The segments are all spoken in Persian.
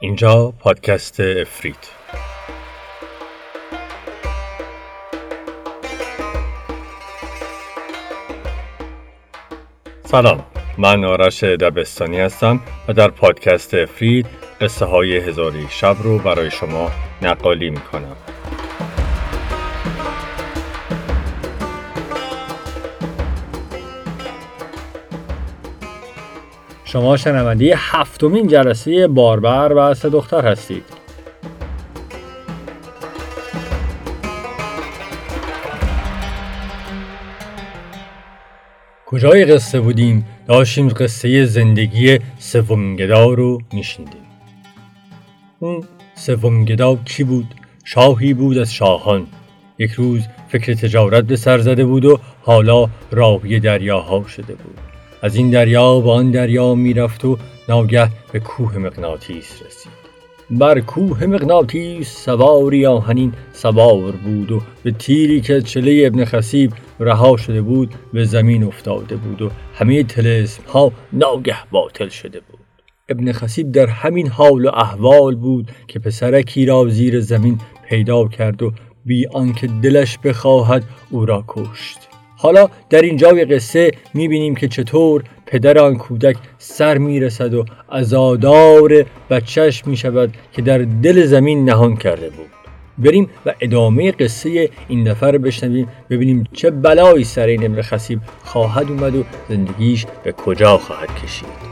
اینجا پادکست افریت سلام من آرش دبستانی هستم و در پادکست افرید قصه های هزاری شب رو برای شما نقالی می کنم. شما شنونده هفتمین جلسه باربر و سه دختر هستید. کجای قصه بودیم؟ داشتیم قصه زندگی سومین گدا رو میشنیدیم. اون سومین گدا کی بود؟ شاهی بود از شاهان. یک روز فکر تجارت به سر زده بود و حالا راهی دریاها شده بود. از این دریا به آن دریا می‌رفت و ناگه به کوه مغناطیس رسید. بر کوه مغناطیس سواری آهنین سوار بود و به تیری که چله ابن خسیب رها شده بود به زمین افتاده بود و همه تلسم ها ناگه باطل شده بود. ابن خسیب در همین حال و احوال بود که پسرکی را زیر زمین پیدا کرد و بی آنکه دلش بخواهد او را کشت. حالا در اینجای قصه می‌بینیم که چطور پدر آن کودک سر می‌رسد و ازادار بچهش می‌شود که در دل زمین نهان کرده بود. بریم و ادامه قصه این دفعه رو بشنویم ببینیم چه بلایی سر این امر خسیب خواهد اومد و زندگیش به کجا خواهد کشید.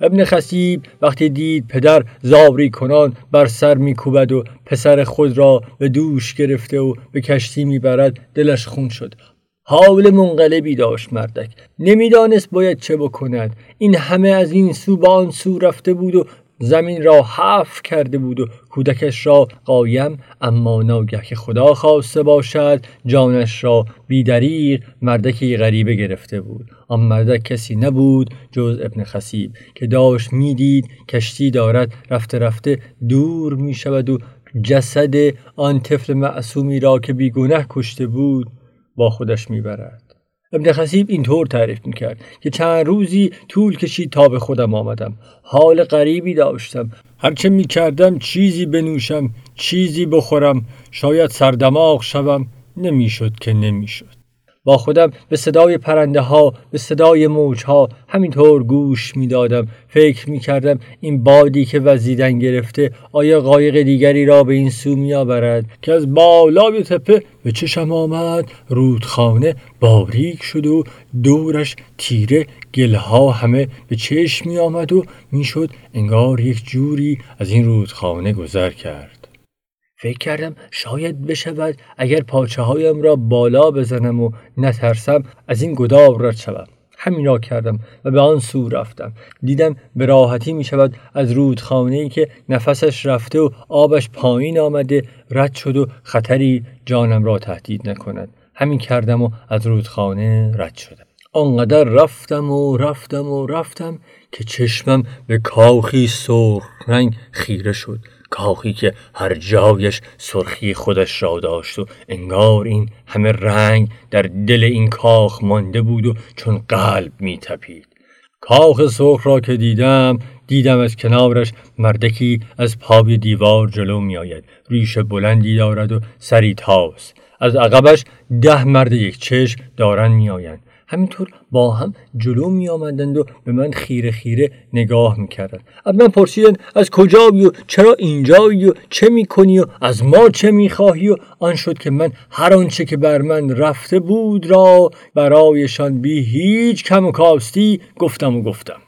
ابن خسیب وقتی دید پدر زاری کنان بر سر میکوبد و پسر خود را به دوش گرفته و به کشتی می‌برد دلش خون شد. حال منقلبی داشت مردک. نمی‌دانست باید چه بکند. این همه از این سو به آن سو رفته بود و زمین را حف کرده بود و کودکش را قایم اما ناگه که خدا خواسته باشد جانش را بیدریق مردکی غریبه گرفته بود. آن مردک کسی نبود جز ابن خسیب که داشت می‌دید کشتی دارد رفته رفته دور می شود و جسد آن طفل معصومی را که بیگنه کشته بود با خودش می‌برد. ابن خسیب اینطور تعریف می‌کرد که چند روزی طول کشید تا به خودم آمدم. حال غریبی داشتم. هرچه می‌کردم چیزی بنوشم چیزی بخورم. شاید سردماغ شوم. نمی‌شد که نمی‌شد. با خودم به صدای پرنده ها به صدای موج ها همینطور گوش می‌دادم. فکر می کردم این بادی که وزیدن گرفته آیا قایق دیگری را به این سو می آورد که از بالای تپه به چشم آمد. رودخانه باریک شد و دورش تیره گلها همه به چشم می آمد و می‌شد انگار یک جوری از این رودخانه گذر کرد. فکر کردم شاید بشود اگر پاچه هایم را بالا بزنم و نترسم از این گداب رد شوم. همین را کردم و به آن سو رفتم. دیدم به راحتی می شود از رودخانه ای که نفسش رفته و آبش پایین آمده رد شد و خطری جانم را تهدید نکند. همین کردم و از رودخانه رد شدم. آنقدر رفتم و رفتم و رفتم که چشمم به کاخی سرخ رنگ خیره شد. کاخی که هر جایش سرخی خودش را داشت و انگار این همه رنگ در دل این کاخ مانده بود و چون قلب می تپید. کاخ سرخ را که دیدم دیدم از کنارش مردکی از پای دیوار جلو می آید. ریش بلندی دارد و سری تاس. از عقبش ده مرد یک چشم دارن می آیند. همینطور با هم جلو می آمدند و به من خیره خیره نگاه می کردند از من پرسیدند از کجایی و چرا اینجایی و چه می کنی و از ما چه می خواهی و آن شد که من هر آنچه که بر من رفته بود را برایشان بی هیچ کم و کاستی گفتم و گفتم.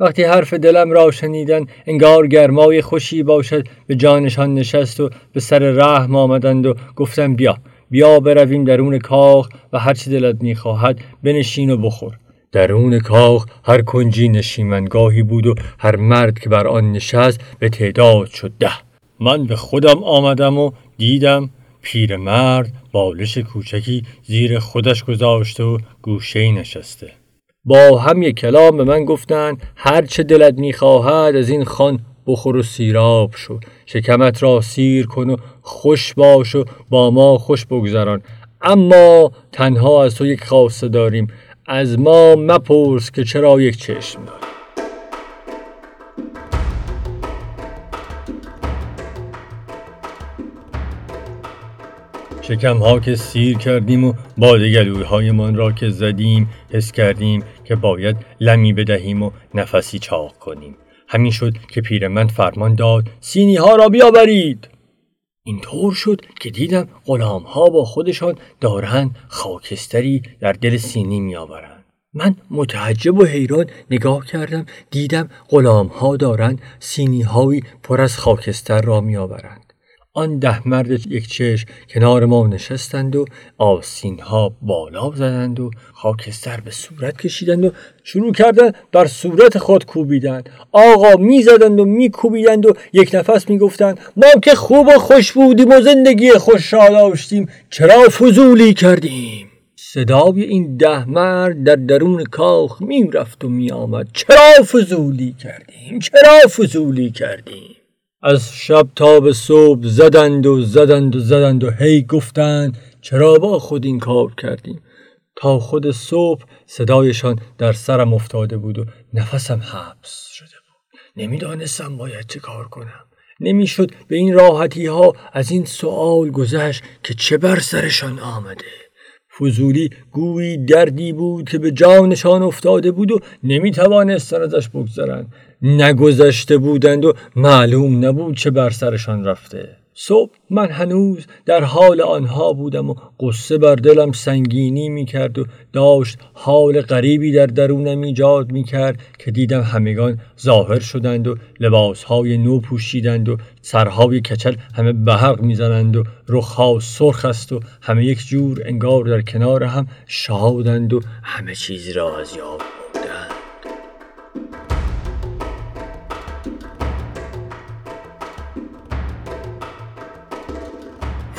وقتی حرف دلم را شنیدن انگار گرمای خوشی باشد به جانشان نشست و به سر رحم آمدند و گفتم بیا بیا برویم درون کاخ و هر چی دلت می‌خواهد بنشین و بخور. درون کاخ هر کنجی نشیمنگاهی بود و هر مرد که بر آن نشست به تعداد شد ده. من به خودم آمدم و دیدم پیرمرد بالش کوچکی زیر خودش گذاشته و گوشه نشسته. با هم یک کلام به من گفتند هر چه دلت می‌خواهد از این خان بخور و سیراب شو. شکمت را سیر کن و خوش باش و با ما خوش بگذران. اما تنها از تو یک خواسته داریم. از ما مپرس که چرا یک چشم داریم شکم ها که سیر کردیم و باد من را که زدیم حس کردیم که باید لمی بدهیم و نفسی چاق کنیم. همین شد که پیرمرد فرمان داد سینی ها را بیاورید. این طور شد که دیدم غلام ها با خودشان دارند خاکستری در دل سینی میآورند. من متعجب و حیران نگاه کردم دیدم غلام ها دارند سینی هایی پر از خاکستر را میآورند. آن ده مرد یک چشم کنار ما نشستند و آسین ها بالا زدند و خاکستر به صورت کشیدند و شروع کردند بر صورت خود کوبیدن. آقا می‌زدند و میکوبیدند و یک نفس می‌گفتند ما که خوب و خوش بودیم و زندگی خوش داشتیم چرا فضولی کردیم؟ صدای این ده مرد در درون کاخ می‌رفت و میآمد چرا فضولی کردیم؟ چرا فضولی کردیم؟ از شب تا به صبح زدند و زدند و زدند و هی گفتند چرا با خود این کار کردیم؟ تا خود صبح صدایشان در سرم افتاده بود و نفسم حبس شده بود. نمی‌دانستم باید چه کار کنم. نمی‌شد به این راحتی ها از این سوال گذشت که چه بر سرشان آمده. فضولی گویی دردی بود که به جانشان افتاده بود و نمی‌توانستن ازش بگذرند. نگذشته بودند و معلوم نبود چه بر سرشان رفته. صبح من هنوز در حال آنها بودم و قصه بر دلم سنگینی می کرد و داشت حال غریبی در درونم ایجاد می کرد که دیدم همگان ظاهر شدند و لباسهای نو پوشیدند و سرهای کچل همه بهرق می‌زنند و رخها سرخ است و همه یک جور انگار در کنار هم شادند و همه چیز را از یاد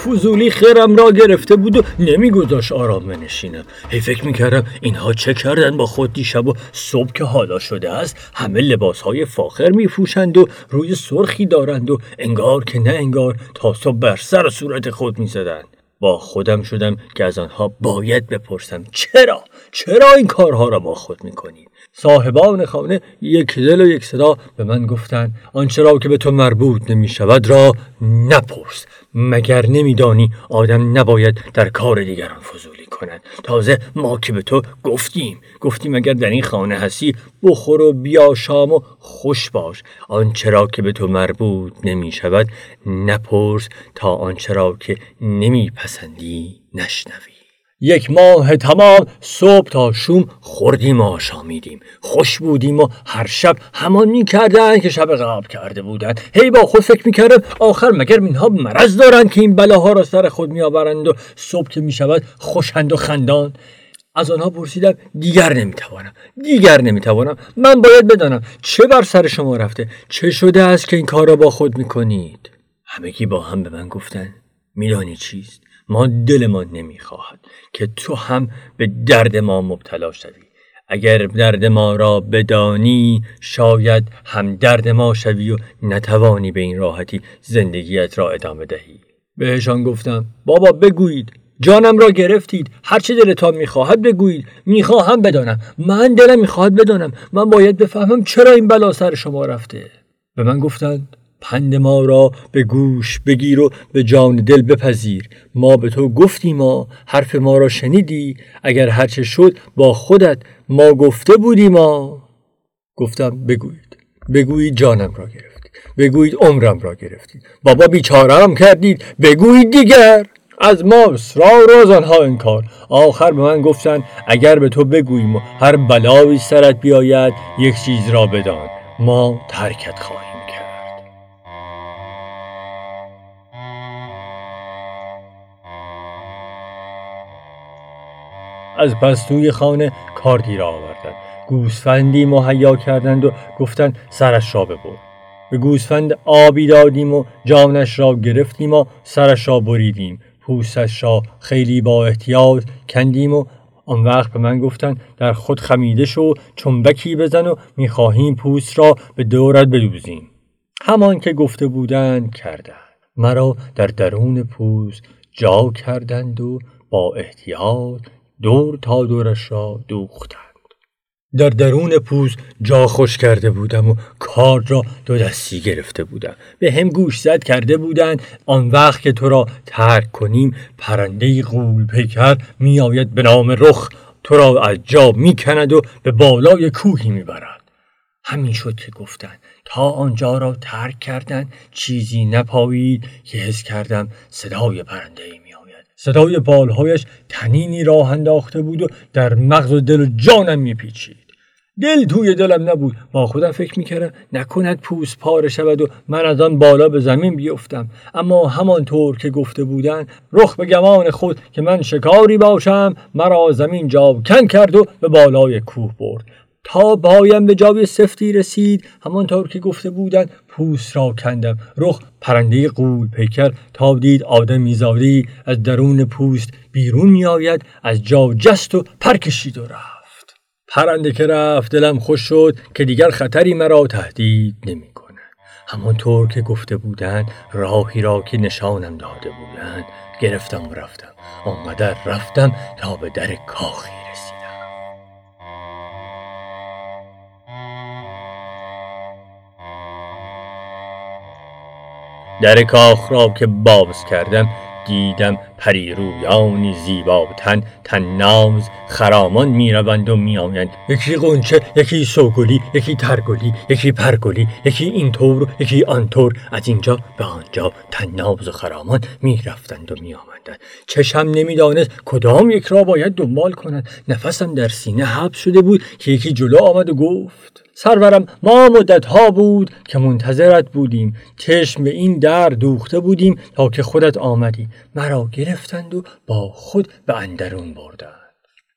فضولی خیرم را گرفته بود و نمیگذاشت آرام بنشینم هی فکر می‌کردم اینها چه کردن با خود دیشب و صبح که حالا شده است. همه لباس های فاخر میفروشند و روی سرخی دارند و انگار که نه انگار تا صبح بر سر صورت خود می‌زدند. با خودم شدم که از آنها باید بپرسم چرا؟ چرا این کارها را با خود می‌کنید؟ صاحبان خانه یک دل و یک صدا به من گفتند آنچه را که به تو مربوط نمی شود را نپرس. مگر نمیدانی آدم نباید در کار دیگران فضولی کند؟ تازه ما که به تو گفتیم. گفتیم اگر در این خانه هستی بخور و بیا شام و خوش باش. آنچه را که به تو مربوط نمی شود نپرس تا آنچه را که نمیپسندی نشنوی. یک ماه تمام صبح تا شوم خوردیم و آشامیدیم. خوش بودیم و هر شب همان می‌کردن که شب قبل کرده بودند هی با خود فکر می‌کردم آخر مگر اینها مرض دارند که این بلاها را سر خود میآورند و صبح که می‌شود خوشند و خندان؟ از آنها پرسیدم دیگر نمی‌توانم. دیگر نمی‌توانم. من باید بدانم چه بر سر شما رفته؟ چه شده است که این کار را با خود می‌کنید؟ همگی با هم به من گفتن. میدانی چیست؟ ما دلمان نمی‌خواهد که تو هم به درد ما مبتلا شوی. اگر درد ما را بدانی شاید هم درد ما شوی و نتوانی به این راحتی زندگیت را ادامه دهی. بهشان گفتم بابا بگویید جانم را گرفتید هرچه دلتان می‌خواهد بگویید. می‌خواهم بدانم من دلم می‌خواهد بدانم. من باید بفهمم چرا این بلا سر شما رفته. به من گفتند پند ما را به گوش بگیر و به جان دل بپذیر. ما به تو گفتیم ما حرف ما را شنیدی؟ اگر هرچه شد با خودت ما گفته بودیم ما گفتم بگویید. بگویید جانم را گرفتید بگویید عمرم را گرفتید. بابا بیچارم کردید. بگویید دیگر. از ما اصرار و از آنها انکار. آخر به من گفتند اگر به تو بگوییم و هر بلایی سرت بیاید یک چیز را بدان. ما ترکت خواهیم. از پستوی خانه کارتی را آوردند. گوسفندی مهیا کردند و گفتند سرش را ببر. به گوسفند آبی دادیم و جانش را گرفتیم و سرش را بریدیم. پوستش را خیلی با احتیاط کندیم و آن وقت به من گفتند در خود خمیده شو چنبکی بزن و می‌خواهیم پوست را به دورت بدوزیم. همان که گفته بودند کردند. مرا در درون پوست جا کردند و با احتیاط دور تا دورش را دوختند. در درون پوز جا خوش کرده بودم و کار را دو دستی گرفته بودم. به هم گوش زد کرده بودند آن وقت که تو را ترک کنیم پرنده غول پیکر میآید به نام رخ. تو را از جا می‌کند و به بالای کوهی می‌برد. همین شد که گفتند تا آنجا را ترک کردند چیزی نپایید که حس کردم صدای پرنده ای. صدای بالهایش تنینی راه انداخته بود و در مغز و دل و جانم میپیچید. دل توی دلم نبود. با خودم فکر می‌کردم نکند پوست پاره شود و من از آن بالا به زمین بیفتم. اما همانطور که گفته بودن رخ به گمان خود که من شکاری باشم مرا زمین جاوکن کرد و به بالای کوه برد. تا بایم به جای سفتی رسید همانطور که گفته بودند پوست را کندم. رخ پرنده قول پیکر تا دید آدمی زادی از درون پوست بیرون میآید از جا جست و پرکشید و رفت. پرنده که رفت دلم خوش شد که دیگر خطری مرا تهدید نمی کند همانطور که گفته بودند راهی را که نشانم داده بودند گرفتم و رفتم. آنقدر رفتم تا به در کاخی. در کاخ را که باز کردم دیدم پریرویانی زیبا تن تن ناز خرامان می‌روند و میآیند. یکی قنچه یکی سوگلی یکی ترگلی یکی پرگلی یکی اینطور یکی آنطور از اینجا به آنجا تن ناز و خرامان می‌رفتند و میآمدند. چشم نمی‌دانست کدام یک را باید دنبال کند. نفسم در سینه حبس شده بود که یکی جلو آمد و گفت سرورم ما مدت ها بود که منتظرت بودیم. چشم به این در دوخته بودیم تا که خودت آمدی. مرا گرفتند و با خود به اندرون بردند.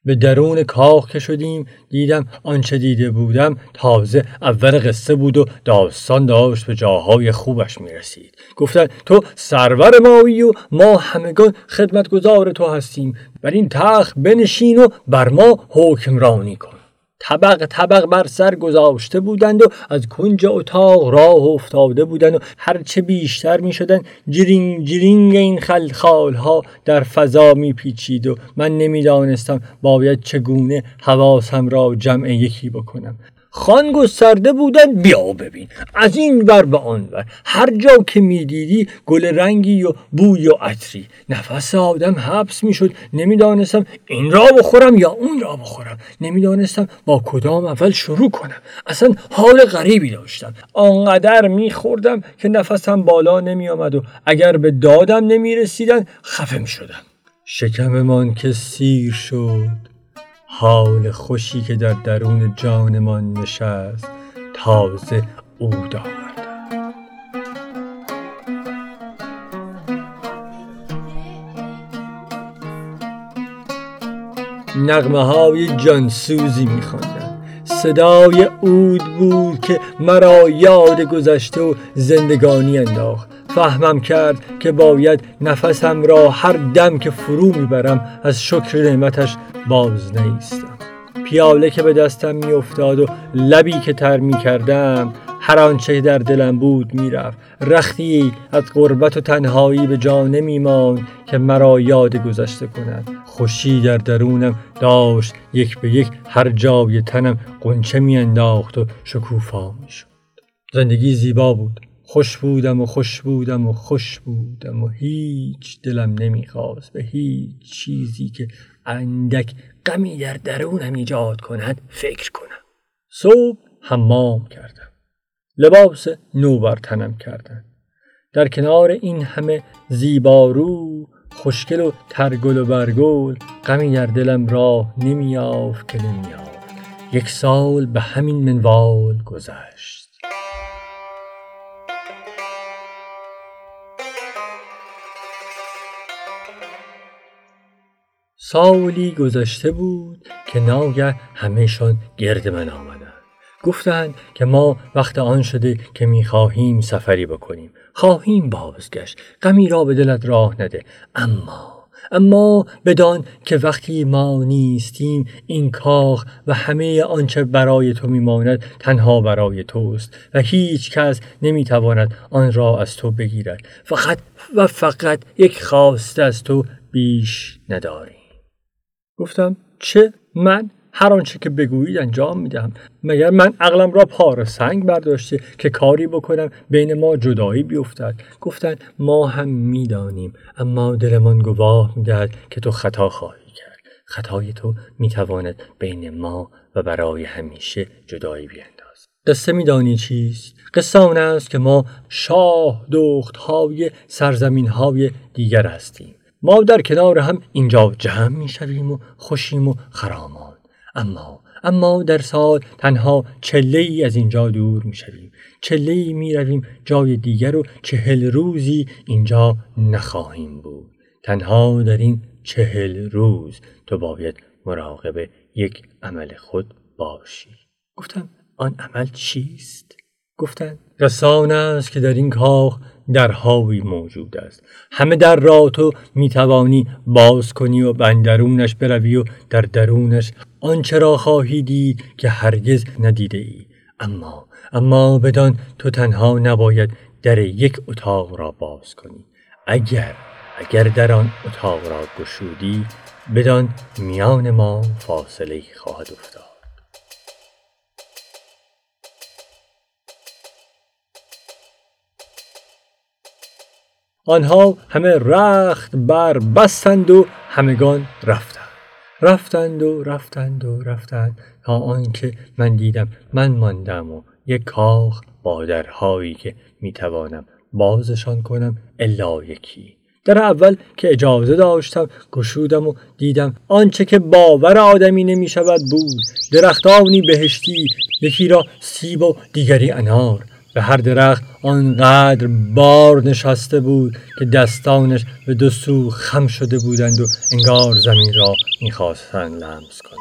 به درون کاخ که شدیم دیدم آنچه دیده بودم تازه اول قصه بود و داستان داشت به جاهای خوبش می رسید گفتن تو سرور مایی و ما همگان خدمتگزار تو هستیم. بر این تخت بنشین و بر ما حکمرانی کن. طبق طبق بر سر گذاشته بودند و از کنج اتاق راه افتاده بودند و هرچه بیشتر می شدن جرینگ جرینگ این خلخال ها در فضا می پیچید و من نمی‌دانستم باید چگونه حواسم را جمع یکی بکنم. خان گسترده بودن بیا ببین. از این ور به آن ور. هر جا که می‌دیدی گل رنگی و بوی و عطری. نفس آدم حبس می‌شد. نمی‌دانستم این را بخورم یا اون را بخورم. نمی‌دانستم با کدام اول شروع کنم. اصلا حال غریبی داشتم. آنقدر میخوردم که نفسم بالا نمیآمد و اگر به دادم نمی‌رسیدن خفه می‌شدم. شکممان که سیر شد. حال خوشی که در درون جانمان نشست تازه او آورد نغمه های جانسوزی میخواندم. صدای اود بود که مرا یاد گذشته و زندگانی انداخت. فهمم کرد که باید نفسم را هر دم که فرو می‌برم از شکر نعمتش باز نیستم. پیاله که به دستم میافتاد و لبی که تر می کردم هر آنچه در دلم بود می‌رفت. رختی از غربت و تنهایی به جا نمیماند که مرا یاد گذشته کند. خوشی در درونم داشت یک به یک هر جای تنم قنچه میانداخت و شکوفا می‌شد. زندگی زیبا بود. خوش بودم و خوش بودم و خوش بودم و هیچ دلم نمی‌خواست به هیچ چیزی که اندک غمی در درونم ایجاد کند فکر کنم. صبح حمام کردم. لباس نو بر تنم کردم. در کنار این همه زیبارو خوشگل و ترگل و برگل غمی در دلم راه نمیافت که نمیافت یک سال به همین منوال گذشت. سالی گذشته بود که ناگه همهشان گرد من آمدند. گفتند که ما وقت آن شده که می‌خواهیم سفری بکنیم. خواهیم بازگشت. غمی را به دلت راه نده. اما اما بدان که وقتی ما نیستیم این کاخ و همه آنچه برای تو میماند تنها برای توست و هیچ کس نمی‌تواند آن را از تو بگیرد. فقط و فقط یک خواست از تو بیش نداریم. گفتم چه؟ من هر آنچه که بگویید انجام می‌دهم. مگر من عقلم را پار سنگ برداشته که کاری بکنم بین ما جدایی بیفتد؟ گفتند ما هم می‌دانیم. اما دلمان گواه می‌دهد که تو خطا خواهی کرد. خطای تو می‌تواند بین ما و برای همیشه جدایی بینداز قصه میدانی چیست؟ قصه آن است که ما شاه دخت های سرزمین های دیگر هستیم. ما در کنار هم اینجا جمع می‌شویم و خوشیم و خرامان. اما اما در سال تنها چله ای از اینجا دور می شویم. چله ای می رویم جای دیگر و چهل روزی اینجا نخواهیم بود. تنها در این چهل روز تو باید مراقب یک عمل خود باشی. گفتم آن عمل چیست؟ گفتن رسان است که در این کاخ درهایی موجود است. همه در را تو می‌توانی باز کنی و بندرونش بروی و در درونش آنچه را خواهی دید که هرگز ندیده ای. اما اما بدان تو تنها نباید در یک اتاق را باز کنی. اگر اگر در آن اتاق را گشودی بدان میان ما فاصله خواهد افتاد. آنها همه رخت بر بستند و همگان رفتند. رفتند و رفتند و رفتند تا آنکه من دیدم من ماندم و یک کاخ با درهایی که می‌توانم بازشان کنم الا یکی. در اول که اجازه داشتم گشودم و دیدم آنچه که باور آدمی نمی شود بود. درختانی بهشتی یکی را سیب و دیگری انار. به هر درخت آنقدر بار نشسته بود که دستانش به دو سو خم شده بودند و انگار زمین را می‌خواستند لمس کنند.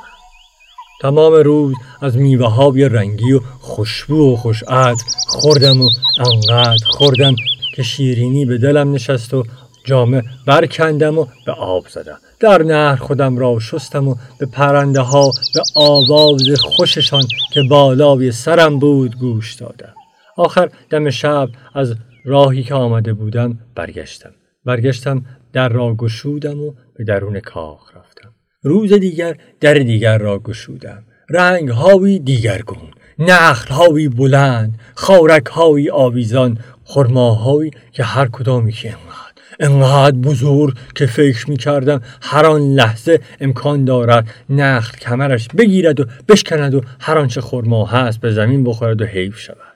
تمام روز از میوه های رنگی و خوشبو و خوشعد خوردم و انقدر خوردم که شیرینی به دلم نشست و جامه برکندم و به آب زدم. در نهر خودم را شستم و به پرنده ها به آواز خوششان که بالای سرم بود گوش دادم. آخر دم شب از راهی که آمده بودم برگشتم. برگشتم در را گشودم و به درون کاخ رفتم. روز دیگر در دیگر را گشودم. رنگ هاوی دیگرگون نخل هاوی بلند خارک هاوی آویزان خرماهایی که هر کدامی که انقدر انقدر بزرگ که فکر می کردم هر آن لحظه امکان دارد نخل کمرش بگیرد و بشکند و هر آنچه خرما هست به زمین بخورد و حیف شود.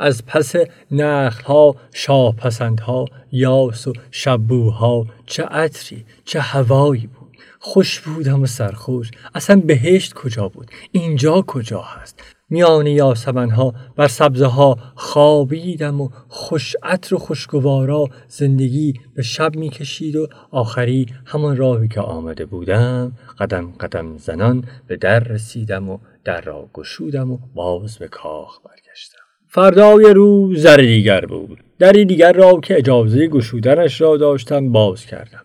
از پس نخلها شاهپسندها یاس و شبوها چه عطری چه هوایی بود. خوش بودم و سرخوش. اصلا بهشت کجا بود؟ اینجا کجا هست؟ میان یاسمنها بر سبزه ها خوابیدم و خوش عطر و خوشگوارا زندگی به شب می‌کشید و آخری همان راهی که آمده بودم. قدم قدم زنان به در رسیدم و در را گشودم و باز به کاخ برگشتم. فردای روز زر دیگر بود. دری دیگر را که اجازه گشودنش را داشتم باز کردم.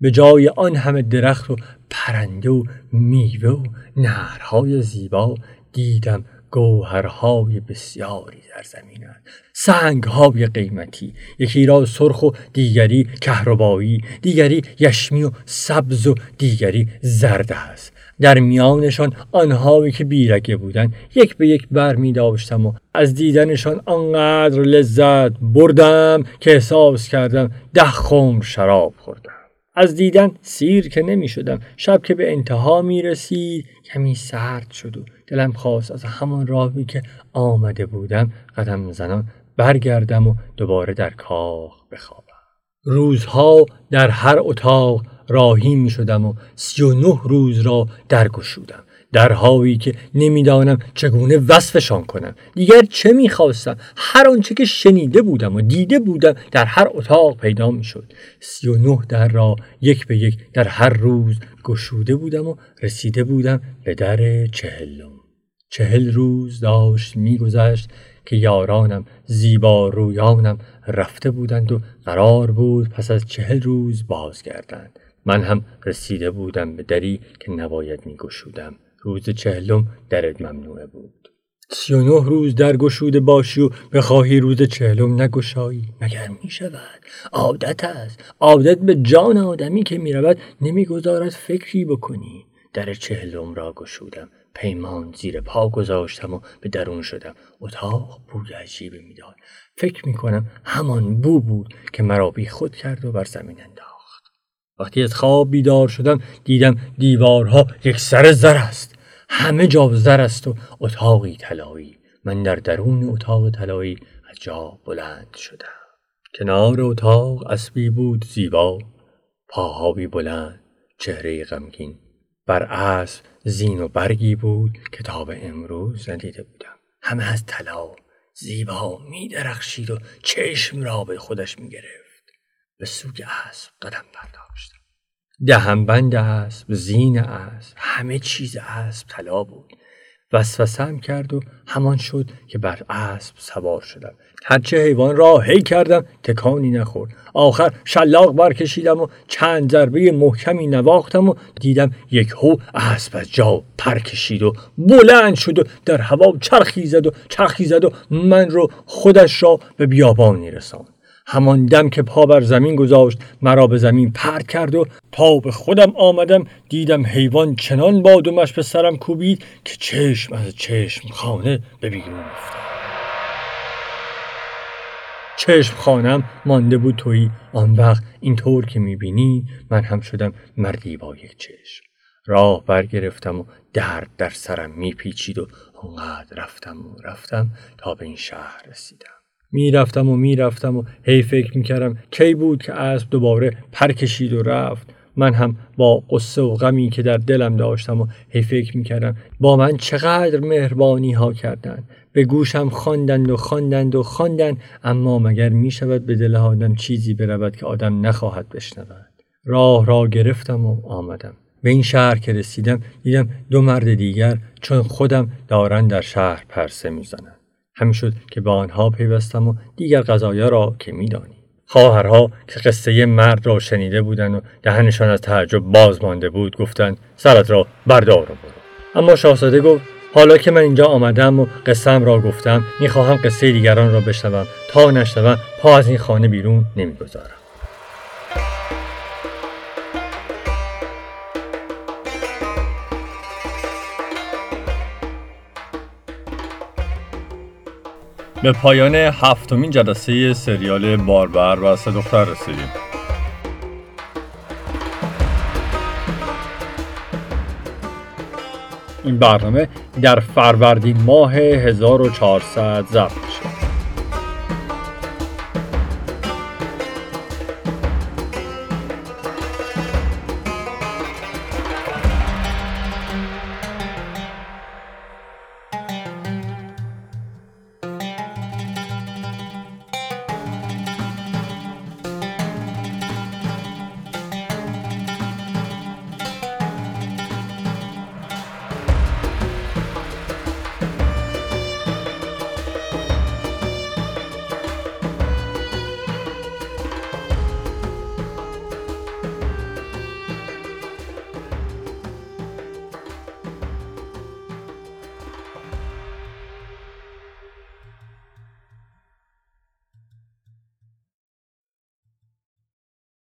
به جای آن همه درخت و پرنده و میوه و نهرهای زیبا دیدم گوهرهای بسیاری در زمینند سنگهای قیمتی یکی را سرخ و دیگری کهربایی دیگری یشمی و سبز و دیگری زرد است. در میانشان آنهایی که بیرگه بودند یک به یک بر می داشتم و از دیدنشان آنقدر لذت بردم که احساس کردم ده خمر شراب خوردم. از دیدن سیر که نمی شدم شب که به انتها می رسید کمی سرد شد و دلم خواست از همان راهی که آمده بودم قدم زنان برگردم و دوباره در کاخ بخوابم. روزها در هر اتاق راهی می شدم و سی و نه روز را درگشودم درهایی که نمی‌دانم چگونه وصفشان کنم. دیگر چه می‌خواستم؟ هر آنچه که شنیده بودم و دیده بودم در هر اتاق پیدا می‌شد. سی و نه در را یک به یک در هر روز گشوده بودم و رسیده بودم به در چهلم. چهل روز داشت میگذشت که یارانم زیبا رویانم رفته بودند و قرار بود پس از چهل روز بازگردند. من هم رسیده بودم به دری که نباید می گشودم. روز چهلم درت ممنوعه بود. سی و نه روز در گشوده باشی و بخواهی روز چهلم نگشایی. مگر می شود عادت است. عادت به جان آدمی که می رود نمی‌گذارد فکری بکنی. در چهلم را گشودم. پیمان زیر پا گذاشتم و به درون شدم. اتاق بوی عجیبی می‌داد فکر می کنم همان بو بود که مرا بی خود کرد و بر زمین انداخت. وقتی از خواب بیدار شدم دیدم دیوارها یک سر زر است. همه جا زر است و اتاقی طلایی. من در درون اتاق طلایی از جا بلند شدم. کنار اتاق اسبی بود زیبا پاهابی بلند چهره غمگین. بر اسب زین و برگی بود کتاب امروز ندیده بودم. همه از طلا زیبا می درخشید و چشم را به خودش می گرفت به سوی اسب قدم برداشتم دهم بند اسب زین اسب همه چیز اسب طلا بود. وسوسم کرد و همان شد که بر اسب سوار شدم. هرچه حیوان را هی کردم تکانی نخورد. آخر شلاق برکشیدم و چند ضربه محکمی نواختم و دیدم یک هو اسب از جا پر کشید و بلند شد و در هوا چرخی زد و چرخی زد و من رو خودش را به بیابانی رساند. همان دم که پا بر زمین گذاشت مرا به زمین پرد کرد و تا به خودم آمدم دیدم حیوان چنان بادومش به سرم کوبید که چشم از چشم خانه به بیرون افتاد. چشم خانم مانده بود تویی. آن وقت اینطور که می‌بینی من هم شدم مردی با یک چشم. راه برگرفتم و درد در سرم میپیچید و آنقدر رفتم و رفتم تا به این شهر رسیدم. می‌رفتم و می‌رفتم و هی فکر می‌کردم کی بود که اسب دوباره پر کشید و رفت. من هم با قصه و غمی که در دلم داشتم و هی فکر می‌کردم با من چقدر مهربانی ها کردند. به گوشم خواندند و خواندند و خواندند. اما مگر می‌شود به دل آدم چیزی برود که آدم نخواهد بشنود؟ راه را گرفتم و آمدم. به این شهر که رسیدم دیدم دو مرد دیگر چون خودم دارن در شهر پرسه می‌زنند. همین شد که به آنها پیوستم و دیگر غذایا را که میدانی. خواهرها که قصه مرد را شنیده بودند و دهنشان از تعجب باز مانده بود گفتند سرت را بردار و برو. اما شاهزاده گفت حالا که من اینجا آمدم و قصم را گفتم می‌خواهم قصه دیگران را بشنوم. تا نشنوم پا از این خانه بیرون نمی‌گذارم. به پایان هفتمین جلسه سریال باربر و سه دختر رسیدیم. این برنامه در فروردین ماه 1400 ضبط میشه.